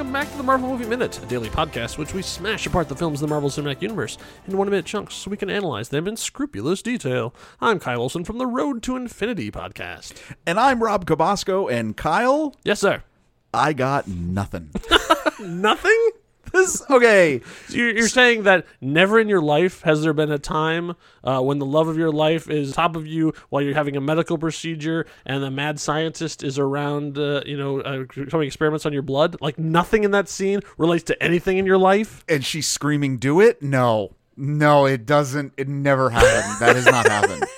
welcome back to the Marvel Movie Minute, a daily podcast which we smash apart the films of the Marvel Cinematic Universe in one minute chunks so we can analyze them in scrupulous detail. I'm Kyle Olson from the Road to Infinity podcast. And I'm Rob Cabasco, and Kyle, Yes, sir. I got nothing. Nothing? This okay. So you're, you're saying that never in your life has there been a time uh, when the love of your life is top of you while you're having a medical procedure and a mad scientist is around, uh, you know, uh, doing experiments on your blood? Like nothing in that scene relates to anything in your life? And she's screaming, "Do it!" No, no, it doesn't. It never happened. that has not happened.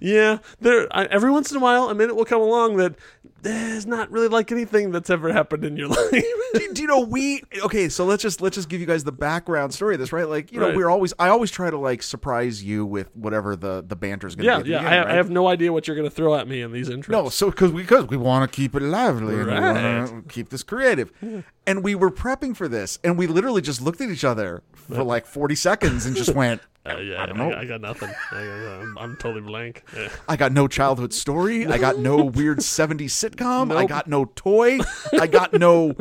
Yeah, there. I, every once in a while, a minute will come along that Eh, there's not really like anything that's ever happened in your life. do, do you know we? Okay, so let's just let's just give you guys the background story of this, right? Like, you know, Right. we're always I always try to like surprise you with whatever the the banter is going to yeah, be. yeah. the I, beginning, I have no idea what you're going to throw at me in these intros. No, so because we because we want to keep it lively and we want to keep this creative, and we were prepping for this, and we literally just looked at each other for like forty seconds and just went, Uh, yeah, I, don't know. I got nothing. I, I'm, I'm totally blank. Yeah. I got no childhood story. I got no weird 70s sitcom. I got no toy. I got no.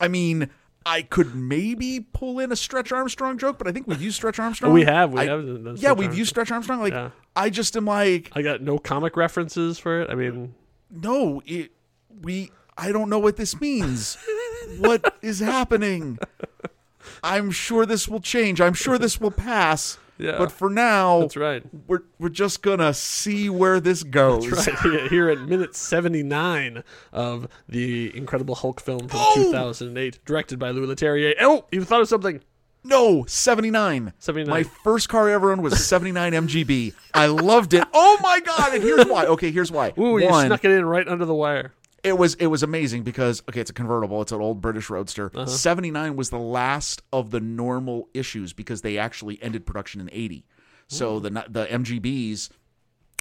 I mean, I could maybe pull in a Stretch Armstrong joke, but I think we've used Stretch Armstrong. We have, we I- have Yeah, we've used Stretch Armstrong. Like, Yeah. I just am like, I got no comic references for it. I mean, no, it, we. I don't know what this means. what is happening? I'm sure this will change. I'm sure this will pass. Yeah. But for now, that's right. we're we're just gonna see where this goes. Right here- at minute 79 of the Incredible Hulk film from Oh! 2008, directed by Louis Leterrier. Oh, you thought of something. No, 79. 79. My first car I ever owned was 79 MGB. I loved it. Oh my god, and here's why. Okay, here's why. Ooh, you snuck it in right under the wire. It was it was amazing because okay, it's a convertible. It's an old British Roadster. Uh-huh. 79 was the last of the normal issues because they actually ended production in 80. So the the MGBs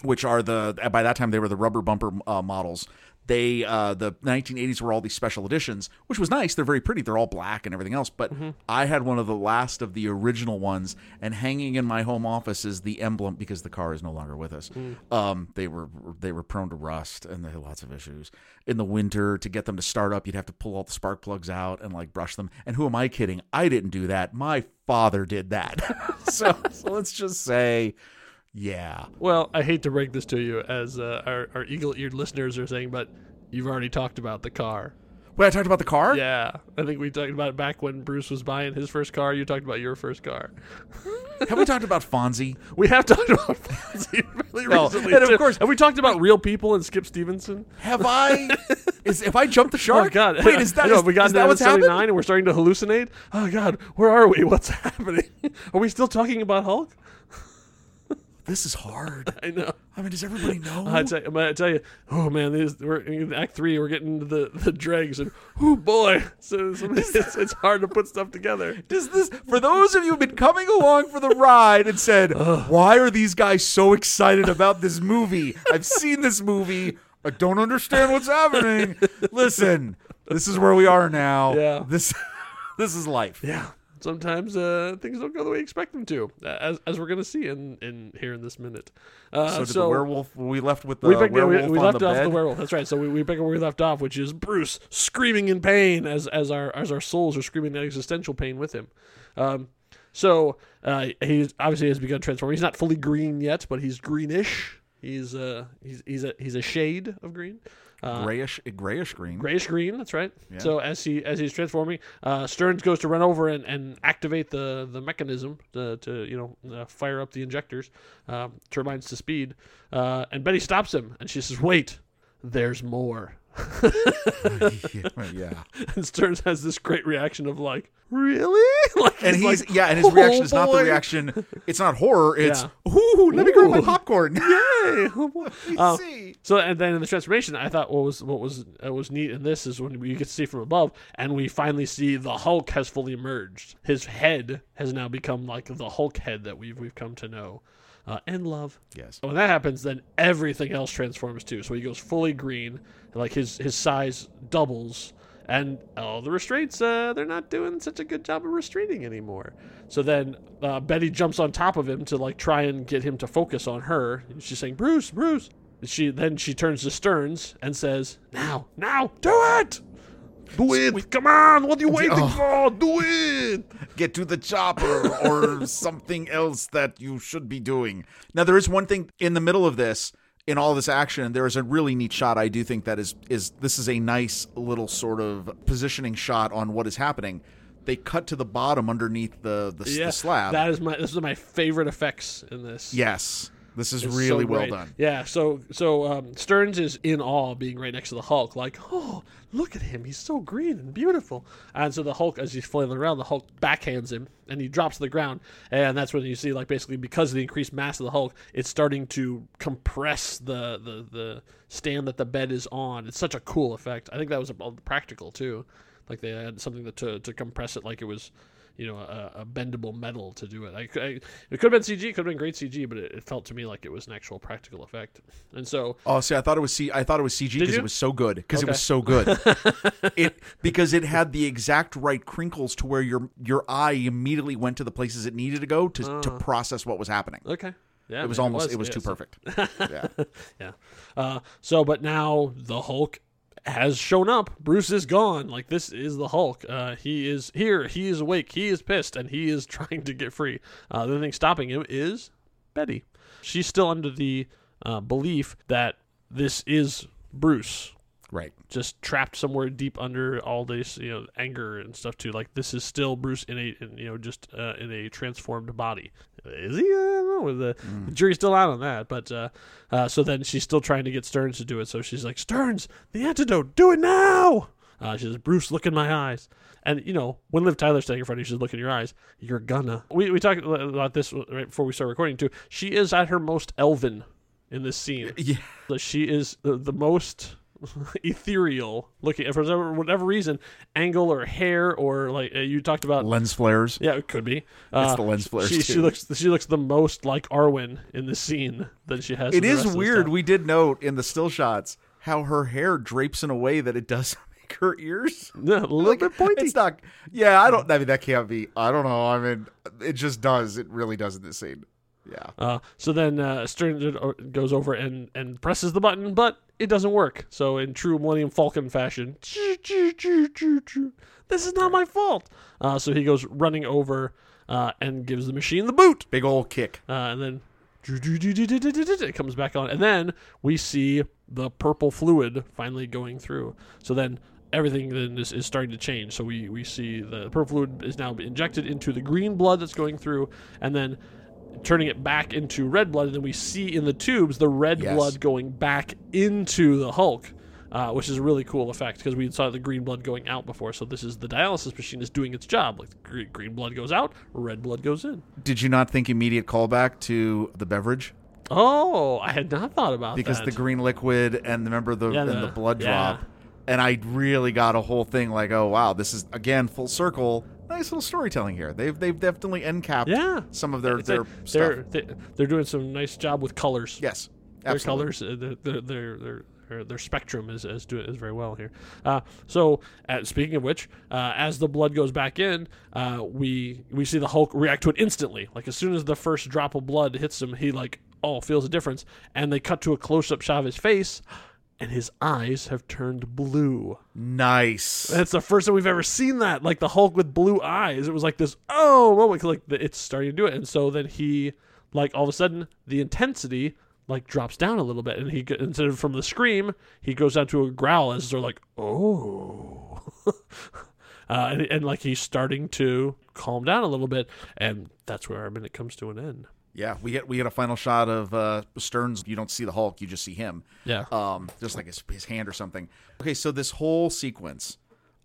which are the by that time they were the rubber bumper uh, models. They uh, the 1980s were all these special editions, which was nice. They're very pretty. They're all black and everything else. But I had one of the last of the original ones, and hanging in my home office is the emblem because the car is no longer with us. Um, they were they were prone to rust and they had lots of issues. In the winter, to get them to start up, you'd have to pull all the spark plugs out and like brush them. And who am I kidding? I didn't do that. My father did that. so so let's just say, yeah. Well, I hate to break this to you, as uh, our, our eagle-eared listeners are saying, but you've already talked about the car. Wait, I talked about the car. Yeah, I think we talked about it back when Bruce was buying his first car. You talked about your first car. Have we talked about Fonzie? We have talked about Fonzie really No, recently. and of course- have we talked about real people and Skip Stephenson? Have I? Is if I jumped the shark? Oh God! Wait, is that, is, we got is down that to what's nine and we're starting to hallucinate? Oh God! Where are we? What's happening? Are we still talking about Hulk? This is hard. I know. I mean, does everybody know? I tell, I'm tell you, oh man, these, we're in Act Three. We're getting into the the dregs, and oh boy, so, so it's, it's hard to put stuff together. Does this for those of you who've been coming along for the ride and said, "Why are these guys so excited about this movie? I've seen this movie. I don't understand what's happening." Listen, this is where we are now. Yeah. This this is life. Yeah. Sometimes uh, things don't go the way you expect them to, as, as we're going to see in, in here in this minute. Uh, So, did the werewolf? We left with the we, picked, werewolf we, we on left the off bed. the werewolf. That's right. So we, we pick up where we left off, which is Bruce screaming in pain as as our as our souls are screaming existential pain with him. Um, so uh, he obviously has begun transforming. He's not fully green yet, but he's greenish. He's uh he's he's a he's a shade of green. Uh, grayish, grayish green. grayish green. That's right. So as he as he's transforming, uh, Stearns goes to run over and, and activate the the mechanism to, to you know uh, fire up the injectors, um, turbines to speed, uh, and Betty stops him and she says, "Wait, there's more." yeah. And Stearns has this great reaction of like, "Really?" like, And he's like, yeah, and his "Oh, reaction is not the reaction. It's not horror. It's Yeah. ooh, let me grab my popcorn. Yay! Uh, see. So and then in the transformation, I thought what was what was uh, was neat in this is when we get to see from above, and we finally see the Hulk has fully emerged. His head has now become like the Hulk head that we've we've come to know uh, and love. Yes. And when that happens, then everything else transforms too. So he goes fully green, like his his size doubles, and all the restraints uh, they're not doing such a good job of restraining anymore. So then uh, Betty jumps on top of him to like try and get him to focus on her. And she's saying, "Bruce, Bruce." She then she turns to Stearns and says, "Now, now, do it." Do it! Come on! What are you waiting Oh. for? Do it! Get to the chopper or something else that you should be doing. Now there is one thing in the middle of this, in all this action, there is a really neat shot. I do think that is is this is a nice little sort of positioning shot on what is happening. They cut to the bottom underneath the the, Yeah, the slab. That is my. This is my favorite effects in this. yes, this is It's really so well done. Yeah, so so um, Stearns is in awe being right next to the Hulk, like, oh, look at him, he's so green and beautiful. And so the Hulk, as he's flailing around, the Hulk backhands him and he drops to the ground, and that's when you see like basically because of the increased mass of the Hulk, it's starting to compress the the the stand that the bed is on. It's such a cool effect. I think that was a, practical too, like they had something that to to compress it like it was. You know, a, a bendable metal to do it. I, I, it could have been CG, it could have been great CG, but it, it felt to me like it was an actual practical effect. And so, Oh, see, I thought it was C. I thought it was CG because it was so good. Because it was so good. it because it had the exact right crinkles to where your your eye immediately went to the places it needed to go to to process what was happening. okay, yeah, It was almost it was Yeah, too so- perfect. Yeah. Yeah. Uh, so, but now the Hulk has shown up. Bruce is gone. Like this is the Hulk. Uh, he is here. He is awake. He is pissed, and he is trying to get free. Uh, the only thing stopping him is Betty. She's still under the uh, belief that this is Bruce. Right. just trapped somewhere deep under all this, you know, anger and stuff too. Like this is still Bruce in a, in, you know, just uh, in a transformed body. Is he? Know. The, the jury's still out on that. But uh, uh, so then she's still trying to get Stearns to do it. So she's like, Stearns, the antidote, do it now. Uh, she says, Bruce, look in my eyes. And you know, when Liv Tyler's standing in front of you, she says, "Look in your eyes. You're gonna." We we talked about this right before we start recording too. She is at her most elven in this scene. Yeah. she is the, the most ethereal looking for whatever, whatever reason angle or hair or like uh, you talked about Lens flares. yeah it could be uh, It's the lens flares, she, she looks she looks the most like Arwen in the scene than she has It is rest of the weird. We did note in the still shots how her hair drapes in a way that it does make her ears Yeah, a little Like, bit pointy It's not. Yeah, I don't. I mean, that can't be. I don't know. I mean, it just does. It really does in this scene. Yeah. Uh, so then uh, Stern goes over and, and presses the button, but it doesn't work. So in true Millennium Falcon fashion, this is not my fault. Uh, so he goes running over uh, and gives the machine the boot. Big old kick. Uh, and then it comes back on, and then we see the purple fluid finally going through. So then everything then is, is starting to change. So we, we see the purple fluid is now injected into the green blood that's going through, and then turning it back into red blood. And then we see in the tubes the red Yes. blood going back into the Hulk. Uh, which is a really cool effect because we saw the green blood going out before. So this is the dialysis machine is doing its job. Like green, green blood goes out, red blood goes in. Did you not think immediate callback to the beverage Oh, I had not thought about that. because that. the green liquid and remember the Yeah, and the- the blood yeah. drop, and I really got a whole thing like, oh wow, this is again full circle. Nice little storytelling here. They've they've definitely end capped Yeah. some of their their like stuff. they're they, they're doing some nice job with colors. yes, their absolutely. colors, uh, their their their, their, their, their spectrum is is doing is very well here. Uh, so, uh, speaking of which, uh, as the blood goes back in, uh, we we see the Hulk react to it instantly. Like as soon as the first drop of blood hits him, he like oh feels a difference, and they cut to a close up shot of his face. And his eyes have turned blue. Nice. That's the first time we've ever seen that, like the Hulk with blue eyes. It was like this oh moment, 'cause, like the, it's starting to do it, and so then he, like all of a sudden, the intensity like drops down a little bit, and he instead of from the scream, he goes down to a growl as they're like oh, uh, and, and like he's starting to calm down a little bit, and that's where our minute comes to an end. Yeah, we get we get a final shot of uh, Stearns. You don't see the Hulk; you just see him. Yeah. um, just like his, his hand or something. Okay, so this whole sequence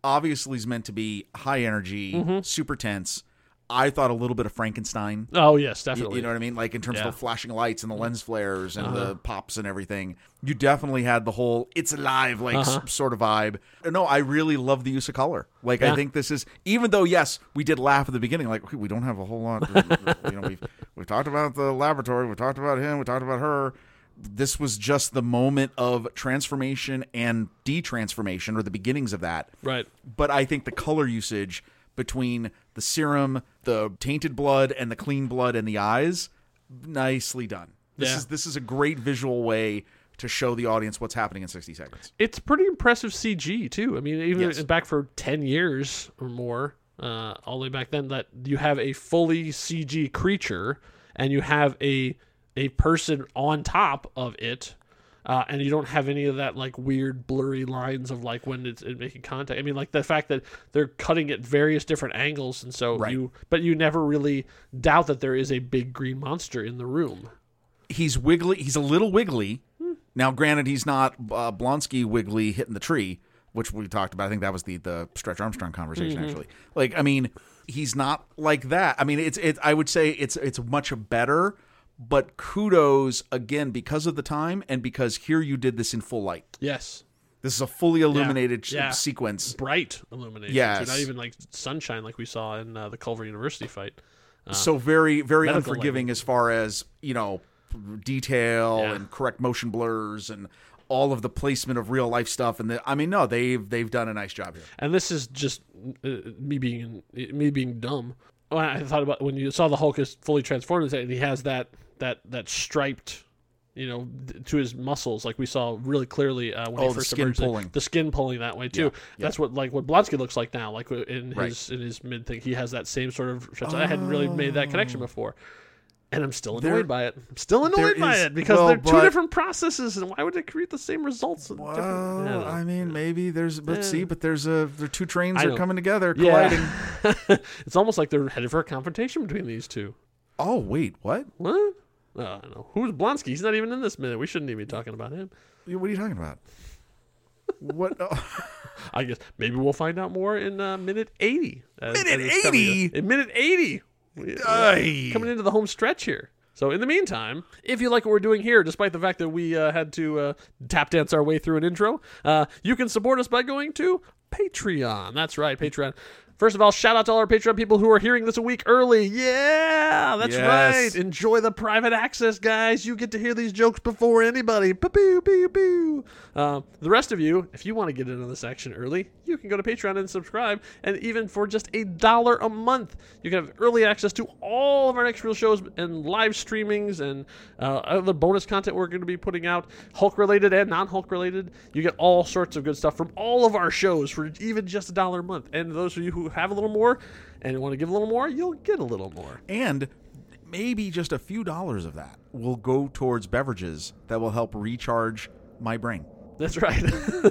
obviously is meant to be high energy, Mm-hmm. super tense. I thought a little bit of Frankenstein. Oh yes, definitely. you know what I mean? Like in terms Yeah. Uh-huh. of the flashing lights and the lens flares and the pops and everything. You definitely had the whole "it's alive" like s- sort of vibe. No, I really love the use of color. Like I Uh-huh. Think this is even though yes, we did laugh at the beginning. Like okay, we don't have a whole lot. you know, we've we've talked about the laboratory, we talked about him, we talked about her. This was just the moment of transformation and detransformation, or the beginnings of that right. but I think the color usage between the serum, the tainted blood, and the clean blood and the eyes, nicely done. This Yeah. is this is a great visual way to show the audience what's happening in 60 seconds. It's pretty impressive CG too. I mean, even Yes. back for ten years or more, uh, all the way back then, that you have a fully CG creature and you have a a person on top of it. Uh, and you don't have any of that like weird blurry lines of like when it's, it's making contact. I mean, like the fact that they're cutting at various different angles, and so Right. you, but you never really doubt that there is a big green monster in the room. He's wiggly. He's a little wiggly. Now, granted, he's not uh, Blonsky wiggly hitting the tree, which we talked about. I think that was the the Stretch Armstrong conversation. Actually, like, I mean, he's not like that. I mean, it's it. I would say it's it's much better. But kudos again because of the time and because here you did this in full light. Yes, This is a fully illuminated sh- Yeah. sequence. bright illumination. Yes. not even like sunshine like we saw in uh, the Culver University fight. so very very unforgiving as far as you know detail Yeah. and correct motion blurs and all of the placement of real life stuff and the, i mean no they've they've done a nice job here And this is just uh, me being me being dumb. When I thought about when you saw the Hulk is fully transformed and he has that that that striped, you know, to his muscles like we saw really clearly uh, when Oh, he the first skin emerged. pulling. the skin pulling that way too. Yeah, That's what like what Blonsky looks like now. Like in Right. his in his mid thing, he has that same sort of. I hadn't really made that connection before. And I'm still annoyed There- by it. I'm still annoyed by is- it because well, they're two but- different processes, and why would they create the same results? in different- I well know. i mean maybe there's but Yeah. see but there's a there are two trains I are coming together colliding Yeah. it's almost like they're headed for a confrontation between these two. oh wait what What? Oh, I don't know. Who's Blonsky? He's not even in this minute. We shouldn't even be talking about him. what are you talking about what oh, I guess maybe we'll find out more in uh, minute 80. as- Minute as 80? In minute 80. We- Aye. Coming into the home stretch here. So, in the meantime, if you like what we're doing here, despite the fact that we uh, had to uh, tap dance our way through an intro, uh, you can support us by going to Patreon. That's right, Patreon. First of all, shout out to all our Patreon people who are hearing this a week early. Yeah, that's Yes. right. Enjoy the private access, guys. You get to hear these jokes before anybody. Boo, boo, boo. Uh, the rest of you, if you want to get into this action early, you can go to Patreon and subscribe. And even for just a dollar a month, you can have early access to all of our next real shows and live streamings and uh, other bonus content we're going to be putting out, Hulk related and non Hulk related. You get all sorts of good stuff from all of our shows for even just a dollar a month. And those of you who have a little more and want to give a little more, you'll get a little more. and maybe just a few dollars of that will go towards beverages that will help recharge my brain That's right.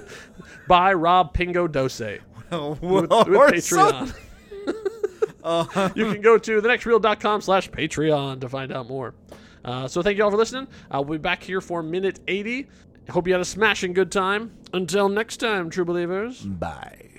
By Rob Pingo Dose. with, with some- Patreon. you can go to thenextreel.com slash Patreon to find out more. Uh, so thank you all for listening. I'll be back here for minute 80. Hope you had a smashing good time. Until next time, true believers. bye